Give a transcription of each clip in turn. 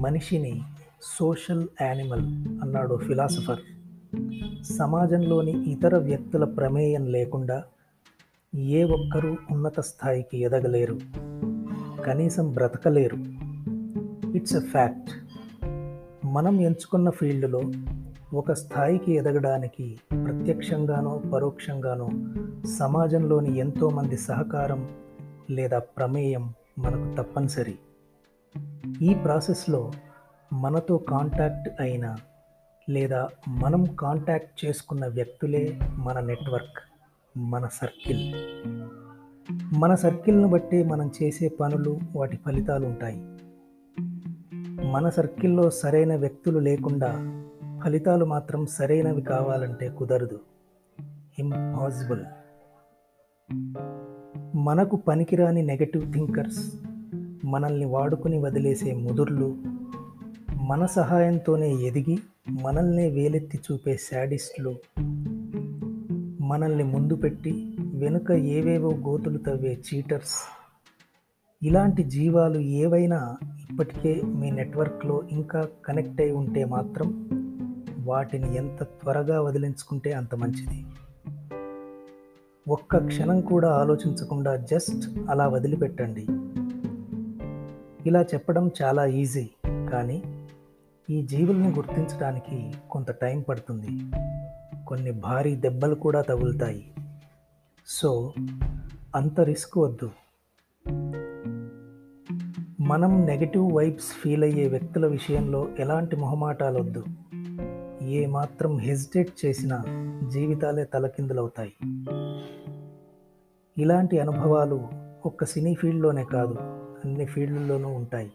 మనిషిని social animal అన్నాడు philosopher. సమాజంలోని ఇతర వ్యక్తుల ప్రమేయం లేకుండా ఏ ఒక్కరూ ఉన్నత స్థాయికి ఎదగలేరు. కనీసం బ్రతకలేరు. It's a fact. మనం ఎంచుకున్న ఫీల్డ్లో ఒక స్థాయికి ఎదగడానికి ప్రత్యక్షంగానో పరోక్షంగానో సమాజంలోని ఎంతోమంది సహకారం లేదా ప్రమేయం మనకు తప్పనిసరి. ఈ ప్రాసెస్లో మనతో కాంటాక్ట్ అయిన లేదా మనం కాంటాక్ట్ చేసుకున్న వ్యక్తులే మన నెట్వర్క్ మన సర్కిల్. మన సర్కిల్ను బట్టి మనం చేసే పనులు వాటి ఫలితాలు ఉంటాయి. మన సర్కిల్లో సరైన వ్యక్తులు లేకుండా ఫలితాలు మాత్రం సరైనవి కావాలంటే కుదరదు. ఇంపాసిబుల్. మనకు పనికిరాని నెగటివ్ థింకర్స్ మనల్ని వాడుకుని వదిలేసే ముదుర్లు మన సహాయంతోనే ఎదిగి మనల్నే వేలెత్తి చూపే శాడిస్టులు. మనల్ని ముందు పెట్టి వెనుక ఏవేవో గోతులు తవ్వే చీటర్స్. ఇలాంటి జీవాలు ఏవైనా ఇప్పటికే మీ నెట్వర్క్లో ఇంకా కనెక్ట్ అయి ఉంటే మాత్రం వాటిని ఎంత త్వరగా వదిలించుకుంటే అంత మంచిది. ఒక్క క్షణం కూడా ఆలోచించకుండా జస్ట్ అలా వదిలిపెట్టండి. ఇలా చెప్పడం చాలా ఈజీ కానీ ఈ జీవుల్ని గుర్తించడానికి కొంత టైం పడుతుంది. కొన్ని భారీ దెబ్బలు కూడా తగులుతాయి. సో అంత రిస్క్ వద్దు. మనం నెగటివ్ వైబ్స్ ఫీల్ అయ్యే వ్యక్తుల విషయంలో ఎలాంటి మొహమాటాలు వద్దు ఏ మాత్రం హెజిటేట్ చేసినా జీవితాలే తలకిందులవుతాయి. ఇలాంటి అనుభవాలు ఒక్క సినీ ఫీల్డ్లోనే కాదు. అన్ని ఫీల్డ్లలోనూ ఉంటాయి.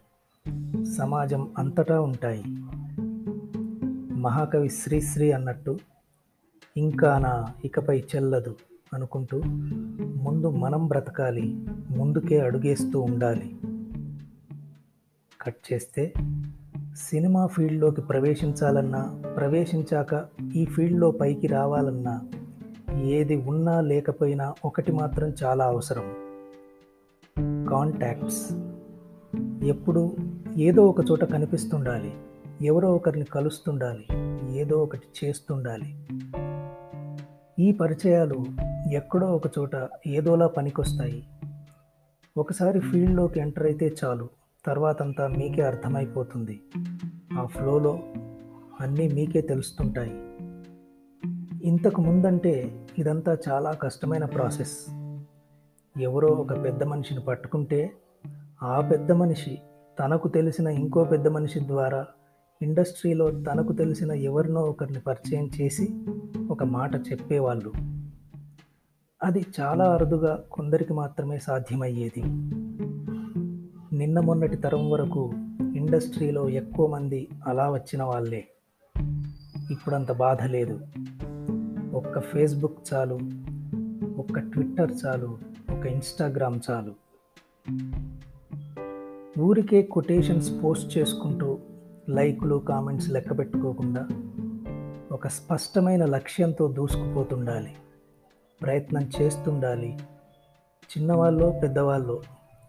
సమాజం అంతటా ఉంటాయి. మహాకవి శ్రీశ్రీ అన్నట్టు ఇంకా నా ఇకపై చెల్లదు అనుకుంటూ ముందు మనం బ్రతకాలి ముందుకే అడుగేస్తూ ఉండాలి. కట్ చేస్తే సినిమా ఫీల్డ్లోకి ప్రవేశించాలన్నా ప్రవేశించాక ఈ ఫీల్డ్లో పైకి రావాలన్నా ఏది ఉన్నా లేకపోయినా ఒకటి మాత్రం చాలా అవసరం. కాంటాక్ట్స్. ఎప్పుడు ఏదో ఒక చోట కనిపిస్తుండాలి. ఎవరో ఒకరిని కలుస్తుండాలి. ఏదో ఒకటి చేస్తుండాలి. ఈ పరిచయాలు ఎక్కడో ఒక చోట ఏదోలా పనికొస్తాయి. ఒకసారి ఫీల్డ్లోకి ఎంటర్ అయితే చాలు. తర్వాతంతా మీకే అర్థమైపోతుంది. ఆ ఫ్లోలో అన్నీ మీకే తెలుస్తుంటాయి. ఇంతకు ముందంటే ఇదంతా చాలా కష్టమైన ప్రాసెస్. ఎవరో ఒక పెద్ద మనిషిని పట్టుకుంటే ఆ పెద్ద మనిషి తనకు తెలిసిన ఇంకో పెద్ద మనిషి ద్వారా ఇండస్ట్రీలో తనకు తెలిసిన ఎవరినో ఒకరిని పరిచయం చేసి ఒక మాట చెప్పేవాళ్ళు. అది చాలా అరుదుగా కొందరికి మాత్రమే సాధ్యమయ్యేది. నిన్న మొన్నటి తరం వరకు ఇండస్ట్రీలో ఎక్కువ మంది అలా వచ్చిన వాళ్ళే. ఇప్పుడంత బాధ లేదు. ఒక్క ఫేస్బుక్ చాలు ఒక్క ట్విట్టర్ చాలు ఒక ఇన్స్టాగ్రామ్ చాలు. ఊరికే కొటేషన్స్ పోస్ట్ చేసుకుంటూ లైక్లు కామెంట్స్ లెక్క పెట్టుకోకుండా ఒక స్పష్టమైన లక్ష్యంతో దూసుకుపోతుండాలి. ప్రయత్నం చేస్తుండాలి. చిన్నవాళ్ళు పెద్దవాళ్ళు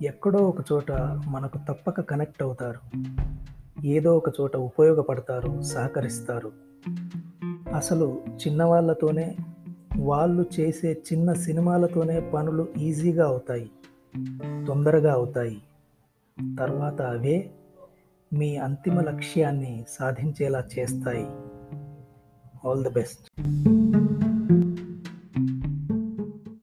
ఎక్కడో ఒక చోట మనకు తప్పక కనెక్ట్ అవుతారు. ఏదో ఒక చోట ఉపయోగపడతారు సహకరిస్తారు. అసలు చిన్నవాళ్ళతోనే వాళ్ళు చేసే చిన్న సినిమాలతోనే పనులు ఈజీగా అవుతాయి తొందరగా అవుతాయి. తర్వాత అవే మీ అంతిమ లక్ష్యాన్ని సాధించేలా చేస్తాయి. All the best